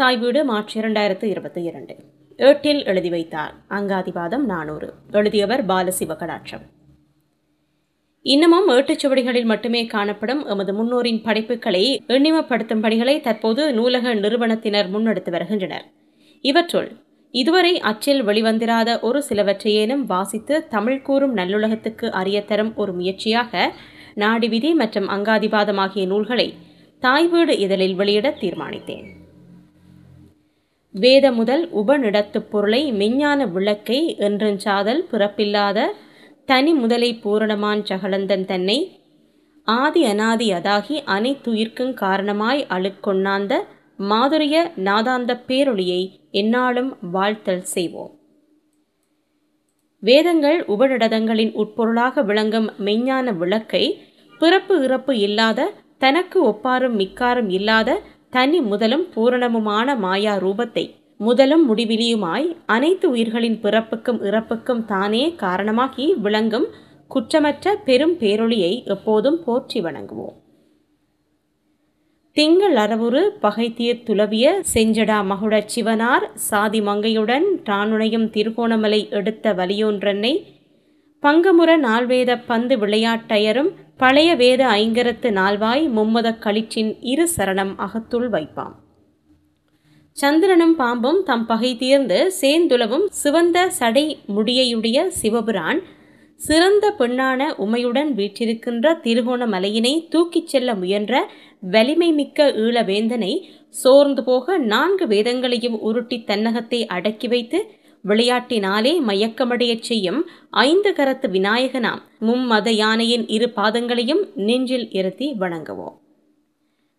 தாய் வீடு மார்ச் இரண்டாயிரத்து இருபத்தி இரண்டு. ஏட்டில் எழுதி வைத்தார். அங்காதிவாதம் நானூறு. எழுதியவர் பாலசிவகடாட்சம் இன்னமும் ஏட்டுச்சுவடிகளில் மட்டுமே காணப்படும் எமது முன்னோரின் படைப்புகளை எண்ணிமப்படுத்தும் பணிகளை தற்போது நூலக நிறுவனத்தினர் முன்னெடுத்து வருகின்றனர். இவற்றுள் இதுவரை அச்சில் வெளிவந்திராத ஒரு சிலவற்றையேனும் வாசித்து தமிழ் கூறும் நல்லுலகத்துக்கு அறியத்தரும் ஒரு முயற்சியாக நாடிவிதி மற்றும் அங்காதிபாதம் ஆகிய நூல்களை தாய்வீடு இதழில் வெளியிட தீர்மானித்தேன். வேத முதல் உபநிடத்துப் பொருளை மெஞ்ஞான விளக்கை என்றெஞ்சாதல் பிறப்பில்லாத தனி முதலை பூரணமான் சகலந்தன் தன்னை. ஆதி அனாதி அதாகி அனைத்துயிர்க்கும் காரணமாய் அழுக்கொண்ணாந்த மாதுரிய நாதாந்த பேரொளியை எந்நாளும் வாழ்த்தல் செய்வோம். வேதங்கள் உபநிடதங்களின் உட்பொருளாக விளங்கும் மெஞ்ஞான விளக்கை பிறப்பு இறப்பு இல்லாத தனக்கு ஒப்பாரும் மிக்காரும் இல்லாத தனி முதலும் பூரணமுமான மாயா ரூபத்தை. முதலும் முடிவிலியுமாய் அனைத்து உயிர்களின் பிறப்புக்கும் இறப்புக்கும் தானே காரணமாகி விளங்கும் குற்றமற்ற பெரும் பேரொளியை எப்போதும் போற்றி வணங்குவோம். திங்கள் அறவுரு பகைத்தீர் துளவிய செஞ்சடா மகுடச் சிவனார் சாதி மங்கையுடன் தானுணையும் திருகோணமலை எடுத்த வலியோன்றன்னை பங்கமுற நால்வேத பந்து விளையாட்டயரும் பழைய வேத ஐங்கரத்து நால்வாய் மும்மதக் களிற்றின் இரு சரணம் அகத்துள் வைப்பாம். சந்திரனும் பாம்பும் தம் பகை தீர்ந்து சேந்துளவும் சிவந்த சடை முடியையுடைய சிவபுரான் சிறந்த பெண்ணான உமையுடன் வீற்றிருக்கின்ற திருகோணமலையினை தூக்கிச் செல்ல முயன்ற வலிமை மிக்க ஈழவேந்தனை சோர்ந்து போக நான்கு வேதங்களையும் உருட்டி தன்னகத்தை அடக்கி வைத்து விளையாட்டினாலே மயக்கமடையச் செய்யும் ஐந்து கரத்து விநாயகனாம். மும்மத யானையின் இரு பாதங்களையும் நெஞ்சில் இருத்தி வணங்குவோம்.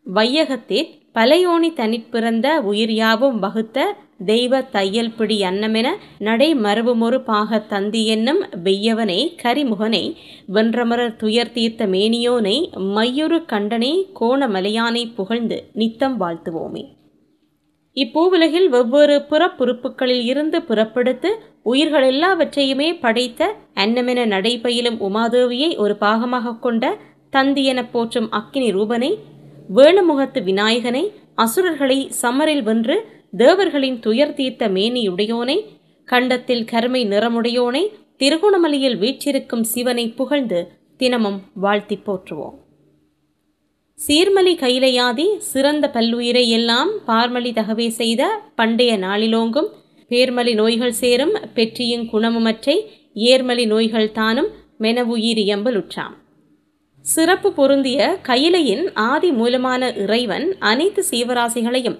வையகத்தில் பலையோனி தனிப்பிறந்த உயிர் யாவும் வகுத்த தெய்வ தையல் பிடி அன்னமென நடை மரபுமொரு பாக தந்தி என்னும் வெய்யவனை கரிமுகனை வென்றமரர் துயர் தீர்த்த மேனியோனை மையுறு கண்டனை கோணமலையானை புகழ்ந்து நித்தம் வாழ்த்துவோமே. இப்பூவுலகில் வெவ்வேறு புறப்புறுப்புகளில் இருந்து புறப்படுத்து உயிர்கள் எல்லாவற்றையுமே படைத்த அன்னமென நடைபயிலும் உமாதேவியை ஒரு பாகமாக கொண்ட தந்தி எனப் போற்றும் அக்கினி ரூபனை வேணுமுகத்து விநாயகனை அசுரர்களை சமரில் வென்று தேவர்களின் துயர் தீர்த்த மேனியுடையோனை கண்டத்தில் கருமை நிறமுடையோனை திருகோணமலையில் வீற்றிருக்கும் சிவனை புகழ்ந்து தினமும் வாழ்த்தி போற்றுவோம். சீர்மலி கைலையாதி சிறந்த பல்லுயிரை எல்லாம் பார்மலி தகவே செய்த பண்டைய நாளிலோங்கும் பேர்மலி நோய்கள் சேரும் பெற்றியும் குணமுமற்றை ஏர்மலி நோய்கள் தானும் மெனவுயிர் சிறப்பு பொருந்திய கையிலையின் ஆதி மூலமான இறைவன் அனைத்து சீவராசிகளையும்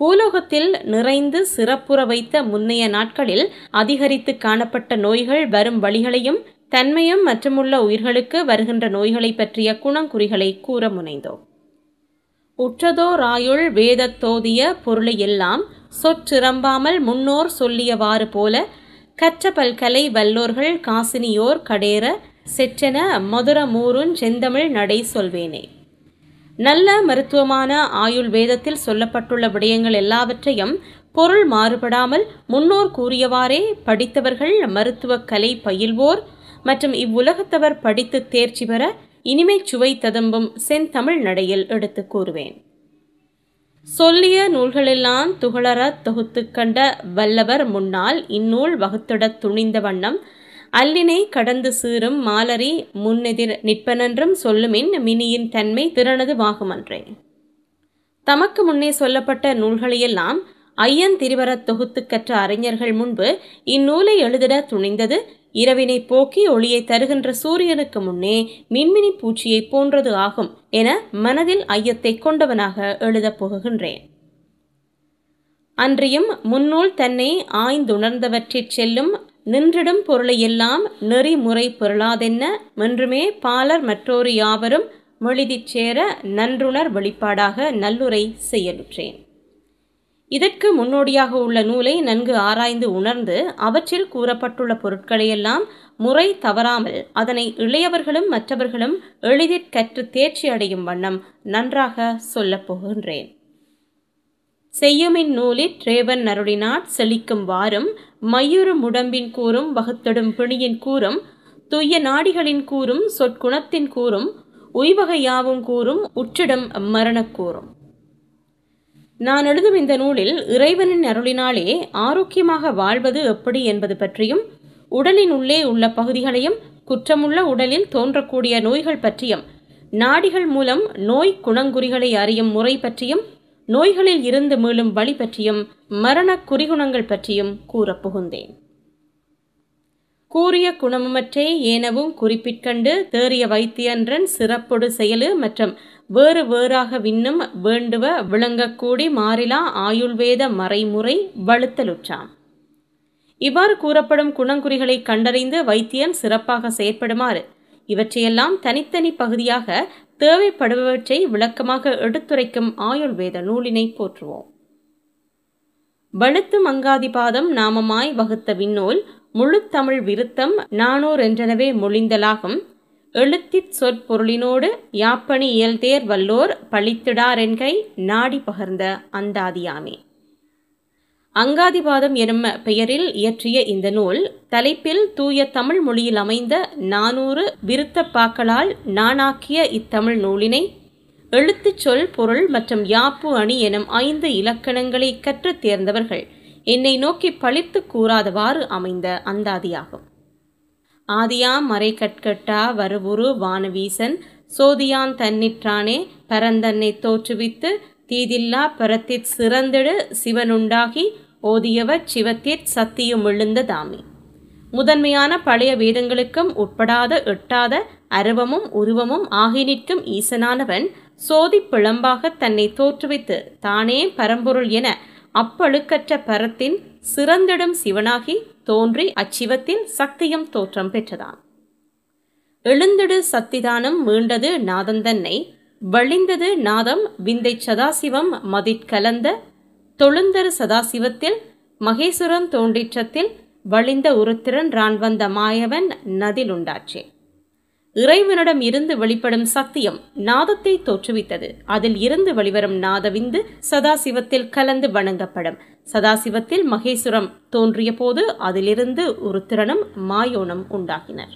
பூலோகத்தில் நிறைந்து சிறப்புற வைத்த முன்னைய நாட்களில் அதிகரித்து காணப்பட்ட நோய்கள் வரும் வழிகளையும் தன்மையும் மற்றுமுள்ள உயிர்களுக்கு வருகின்ற நோய்களை பற்றிய குணங்குறிகளை கூற முனைந்தோம். உற்றதோராயுள் வேதத்தோதிய பொருளை எல்லாம் சொற்றிரம்பாமல் முன்னோர் சொல்லியவாறு போல கற்ற பல்கலை வல்லோர்கள் காசினியோர் கடேர செற்றென மதுர மூருஞ் செந்தமிழ் நடை சொல்வேனே. நல்ல மருத்துவமான ஆயுள் வேதத்தில் சொல்லப்பட்டுள்ள விடயங்கள் எல்லாவற்றையும் பொருள் மாறுபடாமல் முன்னோர் கூறியவாறே படித்தவர்கள் மருத்துவக் கலை பயில்வோர் மற்றும் இவ்வுலகத்தவர் படித்து தேர்ச்சி பெற இனிமை சுவை ததும்பும் செந்தமிழ் நடையில் எடுத்து கூறுவேன். சொல்லிய நூல்களெல்லாம் துகளற தொகுத்து கண்ட வல்லவர் முன்னால் இந்நூல் வகுத்திடத் துணிந்த வண்ணம் அல்லினை கடந்து சீரும் மாலரி முன்னெதிர் நிற்பனென்றும் சொல்லுமின் மினியின் தன்மை திறனது வாகுமன்றே. தமக்கு முன்னே சொல்லப்பட்ட நூல்களையெல்லாம் ஐயன் திருவரத் தொகுத்து கற்ற அறிஞர்கள் முன்பு இந்நூலை எழுதிட துணிந்தது இரவினை போக்கி ஒளியை தருகின்ற சூரியனுக்கு முன்னே மின்மினி பூச்சியைப் போன்றது ஆகும் என மனதில் ஐயத்தை கொண்டவனாக எழுதப் போகின்றேன் அன்றியும் முன்னூல் தன்னை ஆய்ந்துணர்ந்தவற்றிற் செல்லும் நின்றிடும் பொருளையெல்லாம் நெறிமுறை பொருளாதென்ன மென்றுமே பாலர் மற்றொரு யாவரும் மொழிதிச் சேர நன்றுணர் வெளிப்பாடாக நல்லுரை செய்யலுற்றேன் இதற்கு முன்னோடியாக உள்ள நூலை நன்கு ஆராய்ந்து உணர்ந்து அவற்றில் கூறப்பட்டுள்ள பொருட்களையெல்லாம் முறை தவறாமல் அதனை இளையவர்களும் மற்றவர்களும் எளிதிற் கற்று தேர்ச்சி அடையும் வண்ணம் நன்றாக சொல்லப் போகின்றேன். செய்யுமின் நூலிற் ரேவன் நருளினாட் செழிக்கும் வாரும் மையுறு முடம்பின் கூறும் வகுத்தடும் பிணியின் கூறும் துய்ய நாடிகளின் கூறும் சொற்குணத்தின் கூறும் உய்வகையாவும் கூறும் உற்றிடம் மரணக் கூறும். நான் எழுதும் இந்த நூலில் இறைவனின் அருளினாலே ஆரோக்கியமாக வாழ்வது எப்படி என்பது பற்றியும் உடலின் உள்ளே உள்ள பகுதிகளையும் குற்றமுள்ள உடலில் தோன்றக்கூடிய நோய்கள் பற்றியும் நாடிகள் மூலம் நோய் குணங்குறிகளை அறியும் முறை பற்றியும் நோய்களில் இருந்து மீளும் வழி பற்றியும் மரண குறிகுணங்கள் பற்றியும் கூறப் புகுந்தேன் கூறிய குணமுமற்றே ஏனவும் குறிப்பிற்கண்டு தேறிய வைத்தியன்றன் சிறப்பொடு செயலு மற்றும் வேறு வேறாக விண்ணும் வேண்டுவ விளங்கக்கூடி மாறிலா ஆயுள்வேத மறைமுறை வழுத்தலுற்றாம். இவ்வாறு கூறப்படும் குணங்குறிகளை கண்டறிந்து வைத்தியன் சிறப்பாக செயற்படுமாறு இவற்றையெல்லாம் தனித்தனி பகுதியாக தேவைப்படுபவற்றை விளக்கமாக எடுத்துரைக்கும் ஆயுள்வேத நூலினை போற்றுவோம். வழுத்து மங்காதிபாதம் நாமமாய் வகுத்த விண்ணூல் முழுத்தமிழ் விருத்தம் நானூர் என்றனவே மொழிந்தலாகும். எழுத்திற் சொற்பொருளினோடு யாப்பணி இயல்தேர் வல்லோர் பழித்திடாரென்கை நாடி பகர்ந்த அந்தாதியாமே. அங்காதிபாதம் எனும் பெயரில் இயற்றிய இந்த நூல் தலைப்பில் தூய தமிழ் மொழியில் அமைந்த நானூறு விருத்தப்பாக்களால் நானாக்கிய இத்தமிழ் நூலினை எழுத்துச் சொல் பொருள் மற்றும் யாப்பு அணி எனும் ஐந்து இலக்கணங்களை கற்றுத் தேர்ந்தவர்கள். என்னை நோக்கி பழித்து கூறாதவாறு அமைந்த அந்தாதியாகும். ஆதியாம் மறை கட்கட்டா வருவுரு வானவீசன் சோதியான் தன்னிற்றானே பரந்தன்னை தோற்றுவித்து தீதில்லா பரத்திற் சிறந்திடு சிவனுண்டாகி ஓதியவர் சிவத்திற் சத்தியம் எழுந்ததாமே முதன்மையான பழைய வேதங்களுக்கும் உட்படாத எட்டாத அருவமும் உருவமும் ஆகி நிற்கும் ஈசனானவன் சோதி பிளம்பாக தன்னை தோற்றுவித்து தானே பரம்பொருள் என அப்பழுக்கற்ற பரத்தின் சிறந்திடும் சிவனாகி தோன்றி அச்சிவத்தில் சக்தியம் தோற்றம் பெற்றதான் எழுந்திடு சத்திதானம் மீண்டது நாதந்தன்னை வழிந்தது நாதம் விந்தை சதாசிவம் மதிற்கலந்த தொழுந்தரு சதாசிவத்தில் மகேசுரன் தோன்றிற்றத்தில் வழிந்த உருத்திரன் ரான் வந்த மாயவன் நதில் உண்டாச்சே இறைவனிடம் இருந்து வெளிப்படும் சத்தியம் நாதத்தை தோற்றுவித்தது. அதில் இருந்து வெளிவரும் நாதவிந்து சதாசிவத்தில் கலந்து வணங்கப்படும். சதாசிவத்தில் மகேசுரம் தோன்றிய போது அதிலிருந்து உருத்திரனும் மாயோனும் உண்டாகினர்.